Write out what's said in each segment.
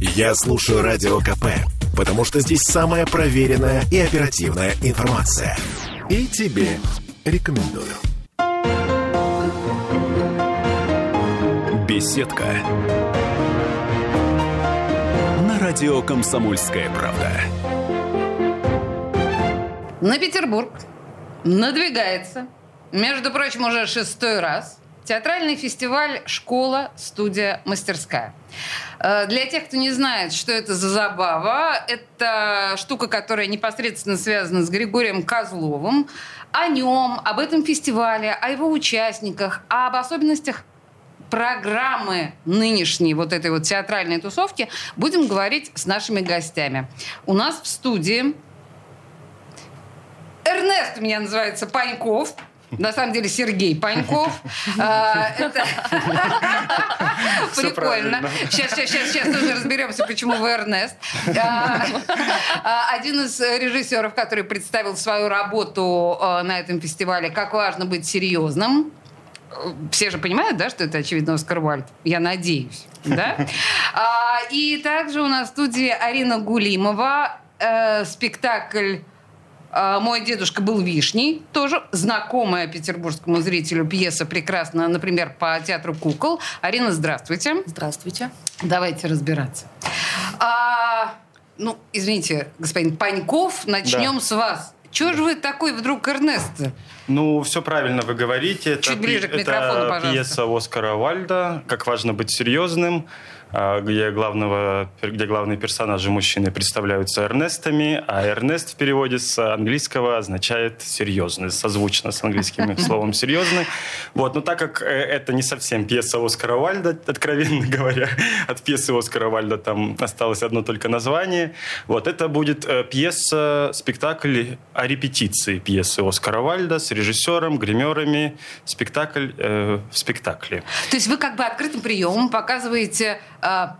Я слушаю Радио КП, потому что здесь самая проверенная и оперативная информация. И тебе рекомендую. Беседка. На радио «Комсомольская правда». На Петербург надвигается, между прочим, уже шестой раз, театральный фестиваль «Школа, студия, мастерская». Э, Для тех, кто не знает, что это за забава, это штука, которая непосредственно связана с Григорием Козловым. О нем, об этом фестивале, о его участниках, об особенностях программы нынешней вот этой вот театральной тусовки будем говорить с нашими гостями. У нас в студии Эрнест у меня называется Паньков. На самом деле Сергей Паньков. А, Прикольно. Сейчас, сейчас, сейчас, сейчас тоже разберемся, почему вы Эрнест. А, а, Один из режиссеров, который представил свою работу на этом фестивале «Как важно быть серьезным». Все же понимают, да, что это, очевидно, Оскар Вальд? Я надеюсь, да? И также у нас в студии Арина Гулимова. Э, Спектакль «Мой дедушка был вишней». Тоже знакомая петербургскому зрителю пьеса прекрасно, например, по театру «Кукол». Арина, здравствуйте. Здравствуйте. Давайте разбираться. А, ну, извините, господин Паньков, начнем Да. с вас. Чего же вы такой вдруг Эрнест? Ну, все правильно вы говорите. Это, Чуть ближе к микрофону, это пожалуйста. пьеса Оскара Вальда «Как важно быть серьезным», а, где, главного, где главные персонажи мужчины представляются Эрнестами, а Эрнест в переводе с английского означает «серьезный», созвучно с английским словом «серьезный». Вот, но так как э, это не совсем пьеса Оскара Вальда, откровенно говоря, от пьесы Оскара Вальда там осталось одно только название, вот, это будет э, пьеса, спектакль о репетиции пьесы Оскара Вальда с режиссером, гримерами, спектакль э, в спектакле. То есть вы как бы открытым приемом показываете а,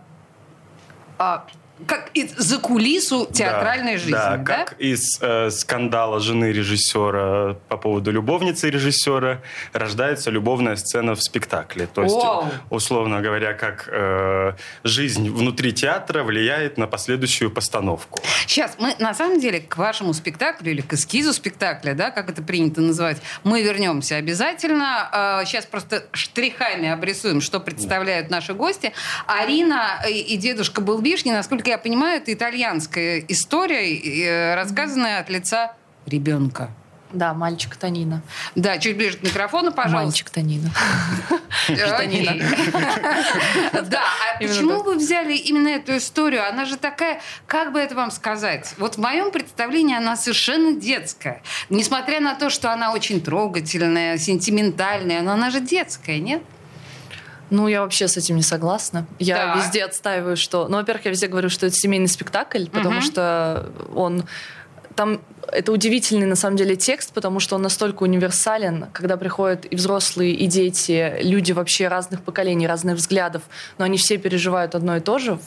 а, как из- за кулису театральной Да, жизни, Да, да? как из э, скандала жены режиссера по поводу любовницы режиссера рождается любовная сцена в спектакле. То есть, Вау. условно говоря, как э, жизнь внутри театра влияет на последующую постановку. Сейчас мы на самом деле к вашему спектаклю или к эскизу спектакля, да, как это принято называть, мы вернемся обязательно. А, Сейчас просто штрихами обрисуем, что представляют наши гости. Арина и дедушка был вишни, насколько я понимаю, это итальянская история, э, рассказанная от лица ребенка. Да, мальчик Танина. Да, чуть ближе к микрофону, пожалуйста. Мальчик Танина. Окей. Да, а почему вы взяли именно эту историю? Она же такая, как бы это вам сказать? Вот в моем представлении она совершенно детская. Несмотря на то, что она очень трогательная, сентиментальная, но она же детская, нет? Ну, я вообще с этим не согласна. Я Так. везде отстаиваю, что... Ну, во-первых, я везде говорю, что это семейный спектакль, потому Мгм. что он... Там это удивительный, на самом деле, текст, потому что он настолько универсален, когда приходят и взрослые, и дети, люди вообще разных поколений, разных взглядов, но они все переживают одно и то же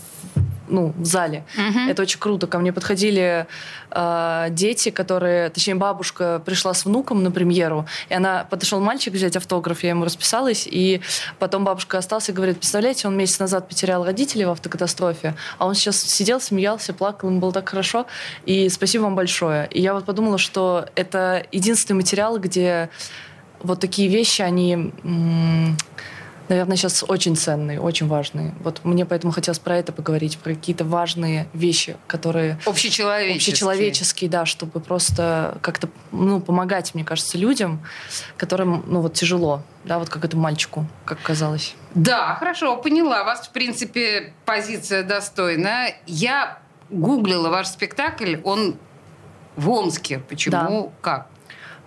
ну, в зале. Мгм. Это очень круто. Ко мне подходили э, дети, которые, точнее, бабушка пришла с внуком на премьеру, и она подошел мальчик взять автограф, я ему расписалась, и потом бабушка осталась и говорит, представляете, он месяц назад потерял родителей в автокатастрофе, а он сейчас сидел, смеялся, плакал, ему было так хорошо, и спасибо вам большое. И я вот подумала, что это единственный материал, где вот такие вещи, они, м, наверное, сейчас очень ценные, очень важные. Вот мне поэтому хотелось про это поговорить, про какие-то важные вещи, которые Общечеловеческие. общечеловеческие, да, чтобы просто как-то ну, помогать, мне кажется, людям, которым ну, вот тяжело, да, вот как этому мальчику, как казалось. Да, хорошо, поняла. У вас, в принципе, позиция достойная. Я гуглила ваш спектакль, он в Омске. Почему? Как?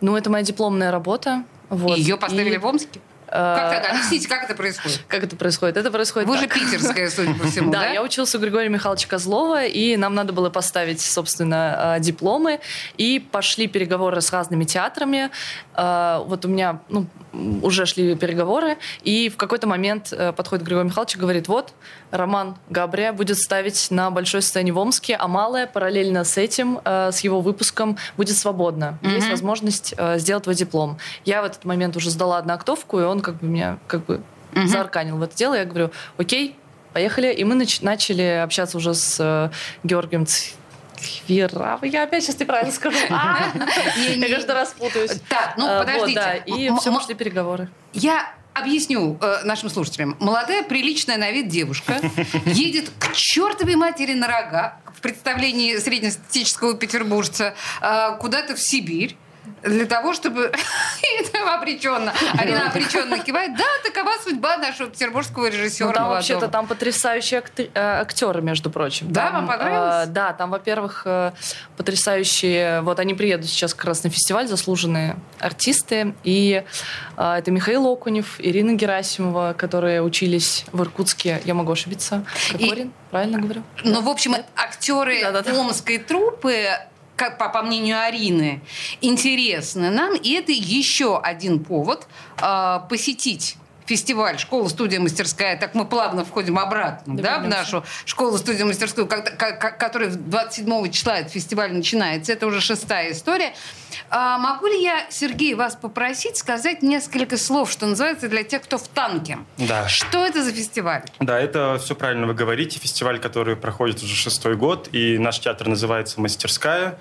Ну, это моя дипломная работа. Вот. Ее поставили И, в Омске? Как так? Объясните, как это происходит? Как это происходит? Это происходит Вы же так. питерская, судя по всему, Да, да? я училась у Григория Михайловича Козлова, и нам надо было поставить, собственно, э, дипломы. И пошли переговоры с разными театрами. Э, Вот у меня ну, уже шли переговоры, и в какой-то момент э, подходит Григорий Михайлович и говорит, вот, Роман Габрия будет ставить на большой сцене в Омске, а малая параллельно с этим, с его выпуском, будет свободна. Есть Мгм. возможность сделать твой диплом. Я в этот момент уже сдала одноактовку, и он как бы меня как бы Мгм. заарканил в это дело. Я говорю, окей, Поехали, и мы нач- начали общаться уже с э, Георгием Цхвирав. Я опять сейчас неправильно скажу. А! Я каждый раз путаюсь. Так, ну вот, подождите. И все пошли переговоры. Я объясню э, нашим слушателям. Молодая, приличная на вид девушка едет к чертовой матери на рога в представлении среднестатистического петербуржца э, куда-то в Сибирь для того, чтобы... Это обреченно. Арина обреченно кивает. Да, такова судьба нашего петербургского режиссера Ну, там вообще-то там потрясающие э, актеры, между прочим. Да, Там, вам понравилось? э, да, там, во-первых, э, потрясающие... Вот они приедут сейчас как раз на фестиваль, заслуженные артисты. И э, это Михаил Окунев, Ирина Герасимова, которые учились в Иркутске. Я могу ошибиться. Кокорин, правильно говорю? Ну, в общем, актеры Да-да-да. омской труппы как по, по мнению Арины, интересны нам, и это еще один повод э, посетить фестиваль «Школа, студия, мастерская». Так мы плавно входим обратно да, в Вернемся. нашу школу, студию, мастерскую, как- как- как- которая 27 числа этот фестиваль начинается. Это уже шестая история. А могу ли я, Сергей, вас попросить сказать несколько слов, что называется, для тех, кто в танке? Да. Что это за фестиваль? Да, это все правильно вы говорите. Фестиваль, который проходит уже шестой год, и наш театр называется «Мастерская».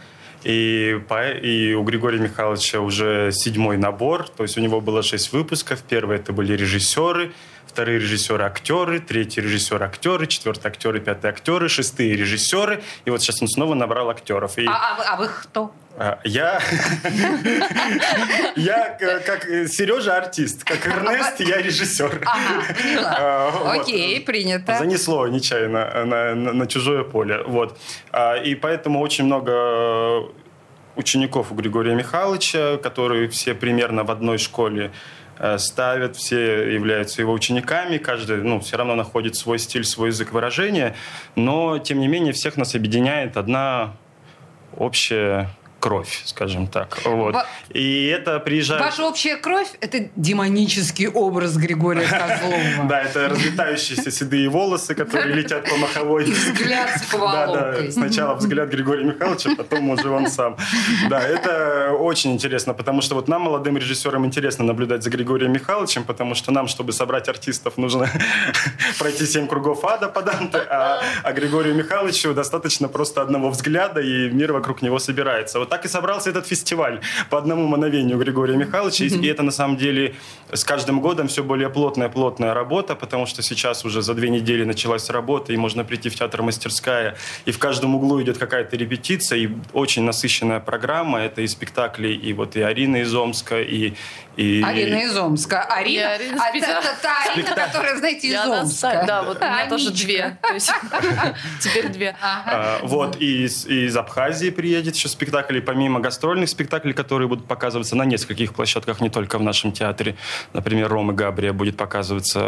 И, по- и у Григория Михайловича уже седьмой набор, то есть у него было шесть выпусков. Первые это были режиссеры, вторые режиссеры актеры, третий режиссер актеры, четвертый актеры, пятый актеры, шестые режиссеры. И вот сейчас он снова набрал актеров. И А, а а вы кто? А, я, я к- как Сережа артист, как Эрнест я режиссер. А. Окей, принято. Занесло нечаянно на чужое поле. Вот. А, И поэтому очень много учеников у Григория Михайловича, которые все примерно в одной школе э, ставят, все являются его учениками, каждый ну, все равно находит свой стиль, свой язык выражения, но, тем не менее, всех нас объединяет одна общая кровь, скажем так. Вот. Ва- И это приезжает... Ваша общая кровь – это демонический образ Григория Козлова. Да, это разлетающиеся седые волосы, которые летят по маховой. Взгляд с Да, да. Сначала взгляд Григория Михайловича, потом уже он сам. Да, это очень интересно, потому что вот нам, молодым режиссерам, интересно наблюдать за Григорием Михайловичем, потому что нам, чтобы собрать артистов, нужно пройти семь кругов ада по Данте, а, а Григорию Михайловичу достаточно просто одного взгляда, и мир вокруг него собирается. Вот так и собрался этот фестиваль по одному мановению Григория Михайловича, и и это на самом деле с каждым годом все более плотная-плотная работа, потому что сейчас уже за две недели началась работа, и можно прийти в театр «Мастерская», и в каждом углу идет какая-то репетиция, и очень насыщенная программа. Это и спектакли, и вот и Арина из Омска, и... и... Арина из Омска. Арина, Я Арина а Питера. это та Арина, которая, знаете, из Я Омска. Да, вот у меня тоже две. То есть Теперь две. А, вот, и из, и из Абхазии приедет еще спектакль, и помимо гастрольных спектаклей, которые будут показываться на нескольких площадках, не только в нашем театре. Например, Рома Габрия будет показываться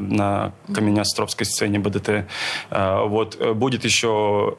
на Каменеостровской сцене БДТ. А, вот, э, будет еще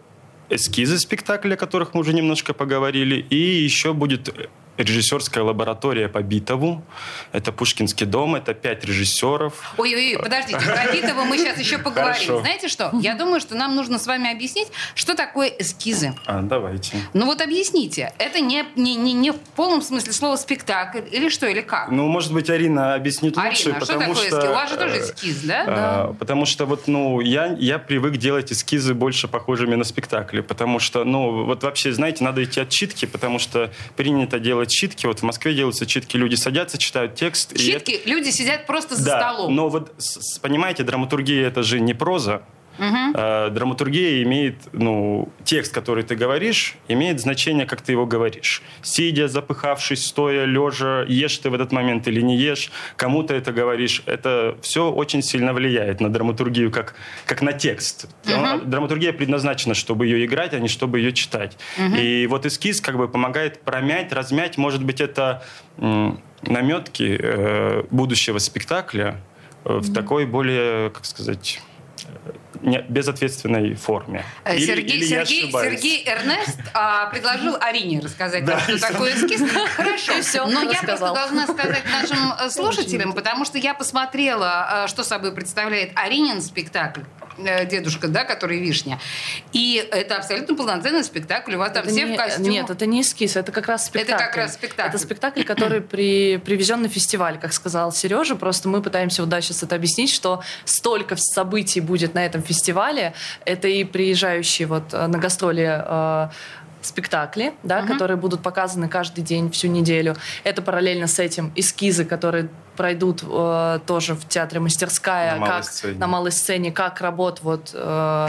эскизы спектакля, о которых мы уже немножко поговорили, и еще будет режиссерская лаборатория по Битову. Это Пушкинский дом, это пять режиссеров. Ой-ой-ой, подождите, про Битова мы сейчас еще поговорим. Хорошо. Знаете что? Я думаю, что нам нужно с вами объяснить, что такое эскизы. А, давайте. Ну вот объясните, это не, не, не, не в полном смысле слова спектакль или что, или как? Ну, может быть, Арина объяснит лучше, Арина, что потому такое что... эскиз? У вас же тоже э, эскиз, да? А, Потому что вот, ну, я, я привык делать эскизы больше похожими на спектакли, потому что, ну, вот вообще, знаете, надо идти от читки, потому что принято делать читки. Вот в Москве делаются читки, люди садятся, читают текст. и это- Читки, люди сидят просто за да, столом. но вот, понимаете, драматургия это же не проза. А, драматургия имеет, ну, текст, который ты говоришь, имеет значение, как ты его говоришь. Сидя, запыхавшись, стоя, лежа, ешь ты в этот момент или не ешь, кому ты это говоришь, это все очень сильно влияет на драматургию, как, как на текст. Она- Драматургия предназначена, чтобы ее играть, а не чтобы ее читать. И вот эскиз как бы помогает промять, размять, может быть, это наметки э, будущего спектакля э, в такой более, как сказать, э, не- безответственной форме. Э, Или- Сергей, или я Сергей? Сергей Эрнест а, предложил Арине рассказать, Да, что такое эскиз. Хорошо. И всё, Но я просто должна сказать нашим э, слушателям, потому что я посмотрела, э, что собой представляет Аринин спектакль. Э, дедушка, да, который вишня. И это абсолютно полноценный спектакль. У вас там Это все не- в костюмах. Нет, это не эскиз, это как раз спектакль. Это как раз спектакль. Это спектакль, который при, привезен на фестиваль, как сказал Сережа. Просто мы пытаемся вот да, сейчас это объяснить, что столько событий будет на этом фестивале. Это и приезжающие вот э, на гастроли э, спектакли, да, Мгм. которые будут показаны каждый день, всю неделю. Это параллельно с этим эскизы, которые пройдут э, тоже в театре «Мастерская», На малой как сцене. на малой сцене, как работ вот э,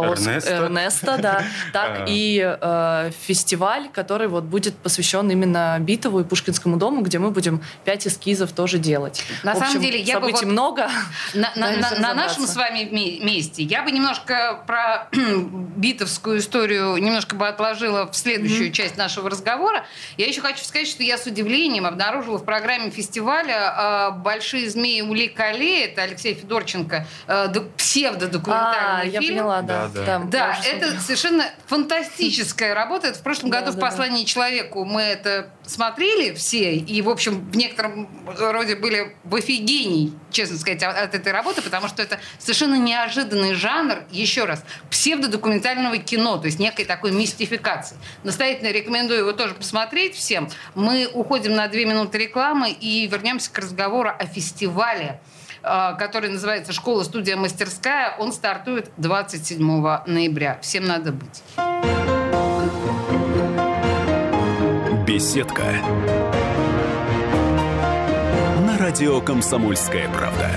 по Эрнеста. Эрнеста, да, так А. и э, фестиваль, который вот будет посвящен именно Битову и Пушкинскому дому, где мы будем пять эскизов тоже делать. На В самом деле, я бы вот- много. На, на- Пытаемся на- на нашем с вами ме- месте я бы немножко про битовскую историю немножко бы отложила в следующую часть нашего разговора. Я еще хочу сказать, что я с удивлением обнаружила в программе фестиваля э, «Большие змеи Ули Кале», это Алексей Федорченко, э, ду- А, псевдодокументальный я фильм. поняла, да. Да, да. Там Да, это смотрела. совершенно фантастическая работа. Это в прошлом Да, году в да, да. «Послании человеку» мы это смотрели все, и, в общем, в некотором роде были в офигении, честно сказать, от от этой работы, потому что это совершенно неожиданный жанр, еще раз, псевдодокументального кино, то есть некой такой мистификации. Настоятельно рекомендую его тоже посмотреть всем. Мы уходим на две минуты рекламы и вернемся к разговору о фестивале который называется «Школа-студия мастерская». Он стартует 27 ноября. Всем надо быть. Беседка. На радио «Комсомольская правда».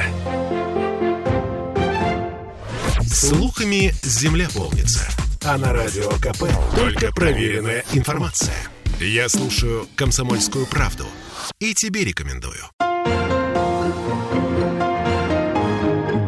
Слухами земля полнится. А на радио КП только проверенная информация. Я слушаю «Комсомольскую правду» и тебе рекомендую.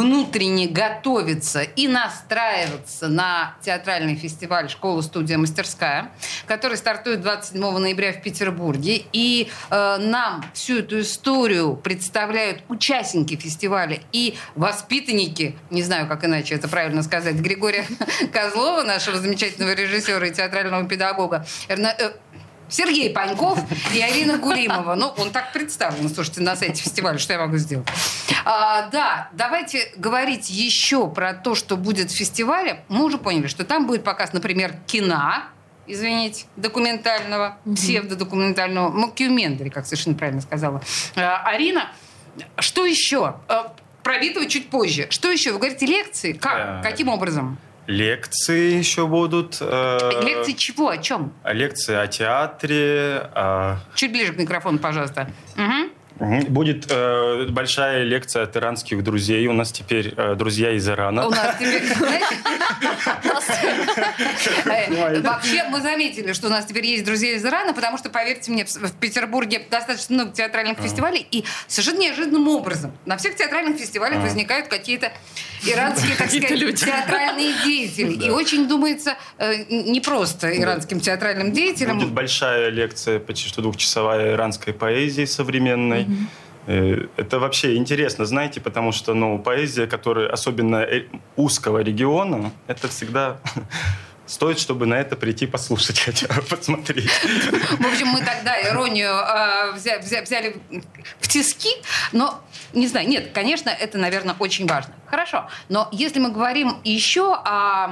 Внутренне готовиться и настраиваться на театральный фестиваль «Школа-студия мастерская», который стартует 27 ноября в Петербурге. И э, нам всю эту историю представляют участники фестиваля и воспитанники, не знаю, как иначе это правильно сказать, Григория Козлова, нашего замечательного режиссера и театрального педагога, э, Сергей Паньков и Арина Гулимова. Ну, он так представлен, слушайте, на сайте фестиваля, что я могу сделать. А, да, давайте говорить еще про то, что будет в фестивале. Мы уже поняли, что там будет показ, например, кино, извините, документального, псевдодокументального, мокюментари, как совершенно правильно сказала А, Арина. Что еще? А, Про Витова чуть позже. Что еще? Вы говорите лекции? Как? Каким образом? Лекции еще будут. э, Лекции чего? О чем? Лекции о театре. о- Чуть ближе к микрофону, пожалуйста. Мгм. Будет э, большая лекция от иранских друзей. У нас теперь э, друзья из Ирана. У нас теперь, э, вообще мы заметили, что у нас теперь есть друзья из Ирана, потому что, поверьте мне, в в Петербурге достаточно много театральных фестивалей, и совершенно неожиданным образом на всех театральных фестивалях возникают какие-то иранские, так сказать, люди. театральные деятели. И очень думается э, не просто иранским театральным Будет деятелям. большая лекция, почти что двухчасовая иранской поэзии современной. Э, Это вообще интересно, знаете, потому что ну, поэзия, которая особенно э, узкого региона, это всегда стоит, чтобы на это прийти послушать хотя бы, посмотреть. В общем, мы тогда иронию взя- взяли в тиски, но не знаю, нет, конечно, это, наверное, очень важно. Хорошо, но если мы говорим еще о...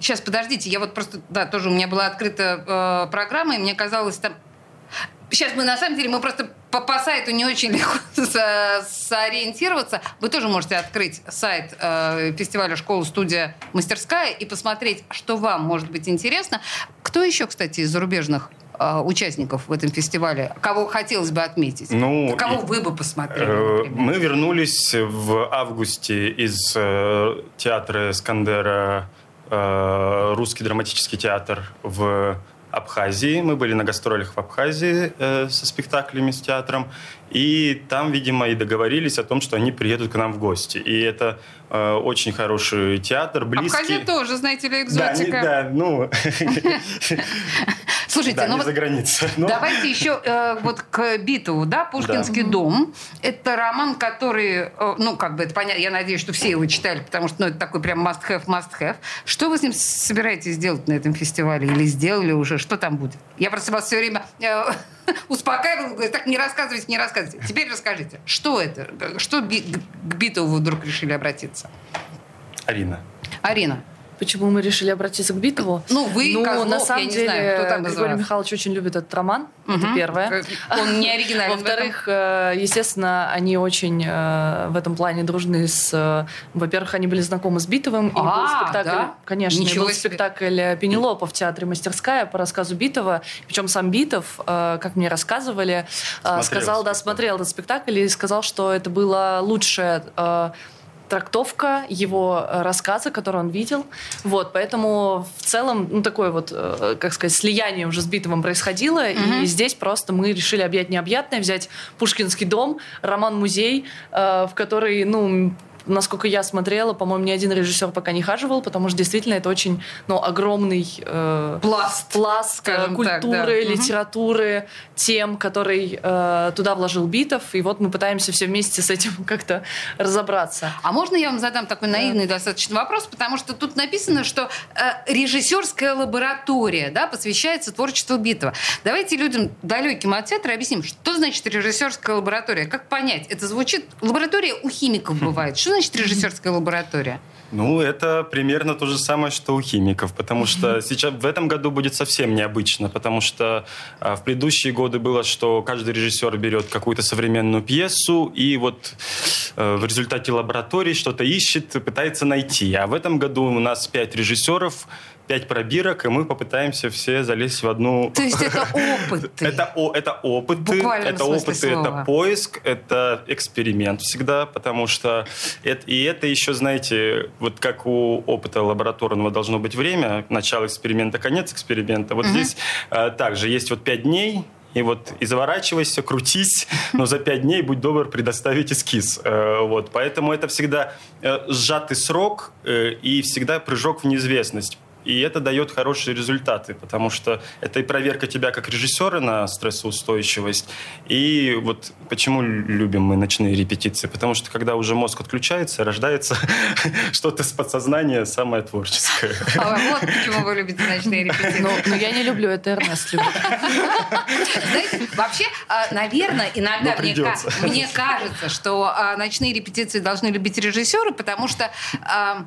сейчас, подождите, я вот просто, да, тоже у меня была открыта э, программа, и мне казалось там... Сейчас мы, на самом деле, мы просто по, по сайту не очень легко со- сориентироваться. Вы тоже можете открыть сайт э, фестиваля «Школа-студия мастерская» и посмотреть, что вам может быть интересно. Кто еще, кстати, из зарубежных э, участников в этом фестивале, кого хотелось бы отметить? Ну, кого вы бы посмотрели, Э, например? Мы вернулись в августе из э, театра Скандера, э, русский драматический театр в Абхазии. Мы были на гастролях в Абхазии э, со спектаклями, с театром. И там, видимо, и договорились о том, что они приедут к нам в гости. И это э, очень хороший театр, близкий. Абхазия тоже, знаете ли, Да, не- экзотика. да, ну, Слушайте, да, ну вот за границей. Но... Давайте еще э, вот к Битову, да, «Пушкинский Да. дом». Это роман, который, э, ну, как бы это понятно, я надеюсь, что все его читали, потому что, ну, это такой прям must-have, must-have. Что вы с ним собираетесь сделать на этом фестивале? Или сделали уже? Что там будет? Я просто вас все время э, успокаивала, говорю, так, не рассказывайте, не рассказывайте. Теперь расскажите, что это? Что Би- к Битову вдруг решили обратиться? Арина. Арина. Почему мы решили обратиться к Битову? Ну, вы, ну, Козлов, на я самом не деле, знаю, кто там Григорий вас. Михайлович очень любит этот роман. Это Мгм. первое. Он не этом. Во-вторых, э, естественно, они очень э, в этом плане дружны с... э, Во-первых, они были знакомы с Битовым. И был А, спектакль, да? конечно, и Ничего был себе. спектакль «Пенелопа» в театре «Мастерская» по рассказу Битова. Причем сам Битов, как мне рассказывали, Смотрел сказал, да, смотрел этот спектакль и сказал, что это было лучшее трактовка его э, рассказа, который он видел. Вот, поэтому в целом, ну, такое вот, э, как сказать, слияние уже с Битовым происходило, и здесь просто мы решили объять необъятное, взять Пушкинский дом, роман-музей, э, в который, ну, насколько я смотрела, по-моему, ни один режиссер пока не хаживал, потому что действительно это очень, ну, огромный э, Пласт. пласт э, скажем так, культуры, да. Литературы, тем, который э, туда вложил Битов, и вот мы пытаемся все вместе с этим как-то разобраться. А можно я вам задам такой наивный достаточно вопрос? Потому что тут написано, что э, режиссерская лаборатория да, посвящается творчеству Битова. Давайте людям, далеким от театра, объясним, что значит режиссерская лаборатория. Как понять? Это звучит... Лаборатория у химиков бывает. Что значит режиссерская лаборатория? Ну, это примерно то же самое, что у химиков, потому что сейчас в этом году будет совсем необычно, потому что а, в предыдущие годы было, что каждый режиссер берет какую-то современную пьесу и вот э, в результате лаборатории что-то ищет, пытается найти. А в этом году у нас пять режиссеров, пять пробирок, и мы попытаемся все залезть в одну... То есть это опыты. Это, о, это опыты, В буквальном это опыты, слова. это поиск, это эксперимент всегда, потому что это, и это еще, знаете, вот как у опыта лабораторного должно быть время, начало эксперимента, конец эксперимента. Вот здесь э, также есть вот пять дней, и вот и заворачивайся, крутись, но за пять дней, будь добр, предоставить эскиз. Э, Вот, поэтому это всегда э, сжатый срок э, и всегда прыжок в неизвестность. И это дает хорошие результаты, потому что это и проверка тебя как режиссера на стрессоустойчивость. И вот почему любим мы ночные репетиции? Потому что когда уже мозг отключается, рождается что-то с подсознания самое творческое. А вот почему вы любите ночные репетиции. Но, но я не люблю это, Эрнест любит. Знаете, вообще, а, наверное, иногда Ну, мне кажется, что а, ночные репетиции должны любить режиссеры, потому что а,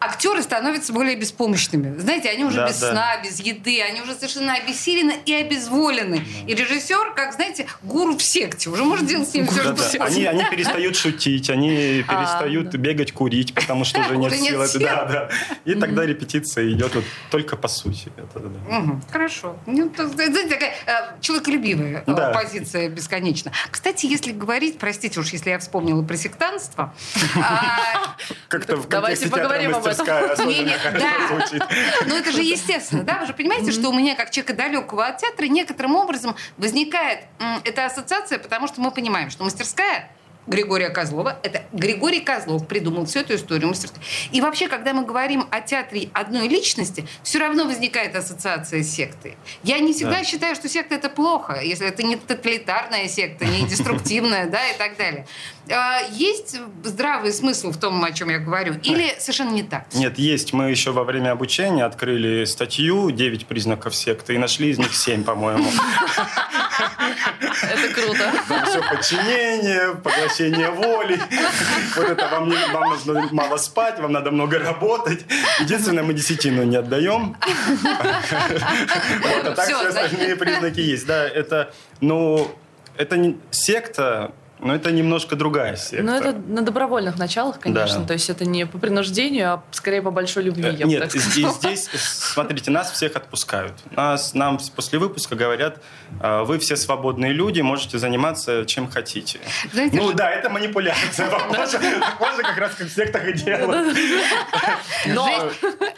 актеры становятся более беспомощными. Знаете, они уже Да, без да. сна, без еды, они уже совершенно обессилены и обезволены. И режиссер, как, знаете, гуру в секте, уже может делать с ним все, что Да-да. хочет. Они, они перестают шутить, они перестают да. бегать курить, потому что уже нет сил. Да, да. И тогда репетиция идет вот только по сути. Да. Хорошо. Ну, то, знаете, такая э, человеколюбивая э, Да. позиция бесконечно. Кстати, если говорить, простите уж, если я вспомнила про сектантство, а, Как-то в Давайте поговорим об мастерская особенно да. звучит. Ну, это же естественно, да? Вы же понимаете, что у меня, как человека далекого от театра, некоторым образом возникает м, эта ассоциация, потому что мы понимаем, что мастерская Григория Козлова. Это Григорий Козлов придумал всю эту историю мастерской. И вообще, когда мы говорим о театре одной личности, все равно возникает ассоциация с сектой. Я не всегда Да. считаю, что секта это плохо, если это не тоталитарная секта, не деструктивная, да, и так далее. А, Есть здравый смысл в том, о чем я говорю, или совершенно не так? Нет, есть. Мы еще во время обучения открыли статью «9 признаков секты» и нашли из них 7, по-моему. Это круто. Все подчинение, поглощение воли. Вот это вам, не- вам нужно мало спать, вам надо много работать. Единственное, мы десятину не отдаем. Вот, а так все остальные признаки есть. Да, это, ну, это не секта, но это немножко другая секта. Ну, это на добровольных началах, конечно. Да. То есть это не по принуждению, а скорее по большой любви, Э, я бы Нет, так и сказала. здесь, смотрите, нас всех отпускают. Нас, нам после выпуска говорят, «А, вы все свободные люди, можете заниматься чем хотите. Знаете, ну что- да, это манипуляция. Похоже, похоже, как раз как в сектах и делают. Но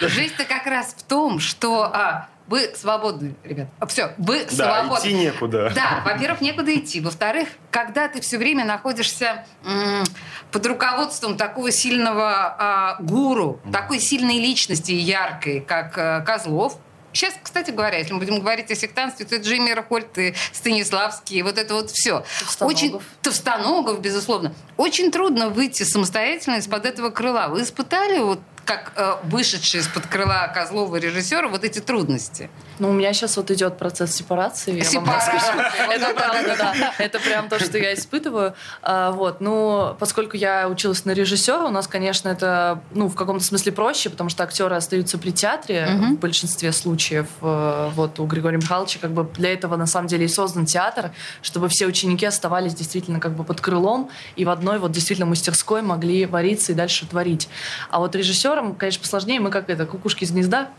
Жесть- Жесть-то как раз в том, что а, вы свободны, ребят. Все, вы да, свободны. идти некуда. Да, во-первых, некуда идти. Во-вторых, когда ты все время находишься м, под руководством такого сильного а, гуру, такой сильной личности и яркой, как а, Козлов, Сейчас, кстати говоря, если мы будем говорить о сектанстве, то это же и Мирхольд, и Станиславский, и вот это вот все. Товстоногов. Очень Товстоногов, безусловно. Очень трудно выйти самостоятельно из-под этого крыла. Вы испытали вот как э, вышедший из-под крыла Козлова режиссера вот эти трудности? Ну, у меня сейчас вот идет процесс сепарации. я вам Сепарация. Это правда, да. Это прям то, что я испытываю. А, Вот, ну, поскольку я училась на режиссера, у нас, конечно, это, ну, в каком-то смысле проще, потому что актеры остаются при театре в большинстве случаев. Э, Вот у Григория Михайловича как бы для этого на самом деле и создан театр, чтобы все ученики оставались действительно как бы под крылом и в одной вот действительно мастерской могли вариться и дальше творить. А вот режиссерам, конечно, посложнее. Мы как это, кукушки из гнезда.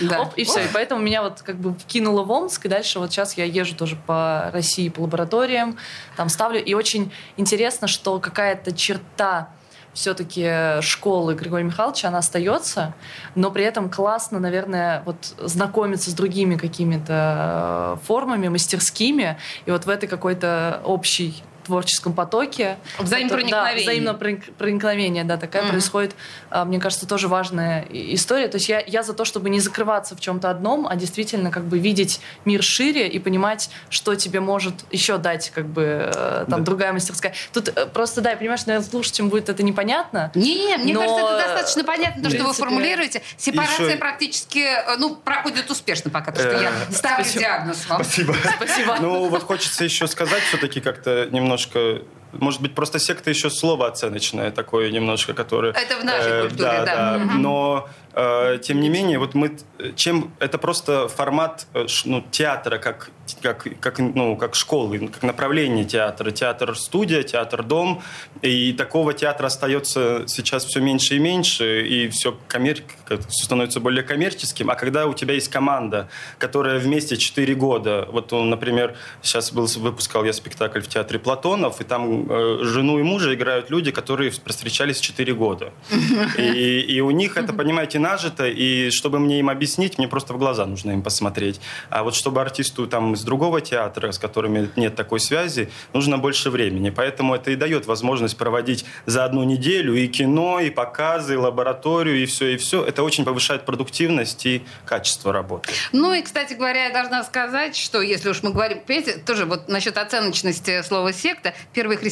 Да. Оп, и все. И поэтому меня вот как бы кинуло в Омск, и дальше вот сейчас я езжу тоже по России по лабораториям, там ставлю. И очень интересно, что какая-то черта все-таки школы Григория Михайловича, она остается, но при этом классно, наверное, вот знакомиться с другими какими-то э, формами, мастерскими, и вот в этой какой-то общей творческом потоке. Взаимопроникновение. Да, взаимопроникновение, да, такая Мгм. происходит. А, Мне кажется, тоже важная история. То есть я, я за то, чтобы не закрываться в чем-то одном, а действительно как бы видеть мир шире и понимать, что тебе может еще дать как бы э, там Да. другая мастерская. Тут э, просто, да, я понимаю, что наверное, слушателям будет это непонятно. Не, мне Но, кажется, это достаточно понятно, то, что вы принципе, формулируете. Сепарация еще- практически, э, ну, проходит успешно пока, то, что я ставлю диагноз вам. Спасибо. Спасибо. Ну, вот хочется еще сказать все-таки как-то немножко... Может быть, просто секта еще слово оценочное такое немножко, которое... Это в нашей Э, культуре, да. да. Мгм. Но, э, тем не менее, вот мы... э, Чем... Это просто формат э, ну, театра, как, как, как, ну, как школы, как направление театра. Театр-студия, театр-дом. И такого театра остается сейчас все меньше и меньше, и все, коммер... всё становится более коммерческим. А когда у тебя есть команда, которая вместе 4 года, вот, он, например, сейчас был, выпускал я спектакль в театре Платонов, и там э, жену и мужа играют люди, которые встречались 4 года. И, и у них это, понимаете, нажито, и чтобы мне им объяснить, мне просто в глаза нужно им посмотреть. А вот чтобы артисту там из другого театра, с которыми нет такой связи, нужно больше времени. Поэтому это и дает возможность проводить за одну неделю и кино, и показы, и лабораторию, и все, и все. Это очень повышает продуктивность и качество работы. Ну и, кстати говоря, я должна сказать, что если уж мы говорим, понимаете, тоже вот насчет оценочности слова секта, первые христиане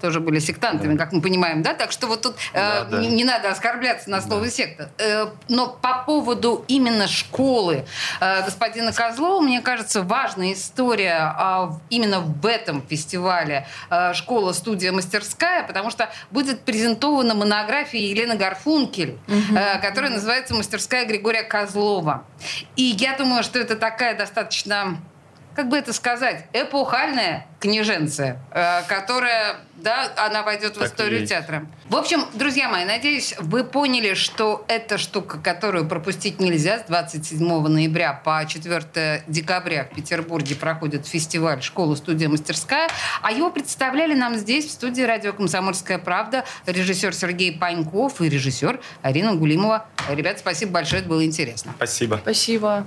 тоже были сектантами, как мы понимаем, да? Так что вот тут э, Да, да. Не, не надо оскорбляться на слово секта. Э, но по поводу именно школы э, господина Козлова, мне кажется, важная история а, в- именно в этом фестивале э, «Школа-студия мастерская», потому что будет презентована монография Елены Гарфункель, э, которая называется «Мастерская Григория Козлова». И я думаю, что это такая достаточно как бы это сказать, эпохальная княженция, э, которая, да, она войдет в Так и историю театра. В общем, друзья мои, надеюсь, вы поняли, что это штука, которую пропустить нельзя. С 27 ноября по 4 декабря в Петербурге проходит фестиваль «Школа-студия мастерская», а его представляли нам здесь, в студии радио «Комсомольская правда», режиссер Сергей Паньков и режиссер Арина Гулимова. Ребят, спасибо большое, это было интересно. Спасибо. Спасибо.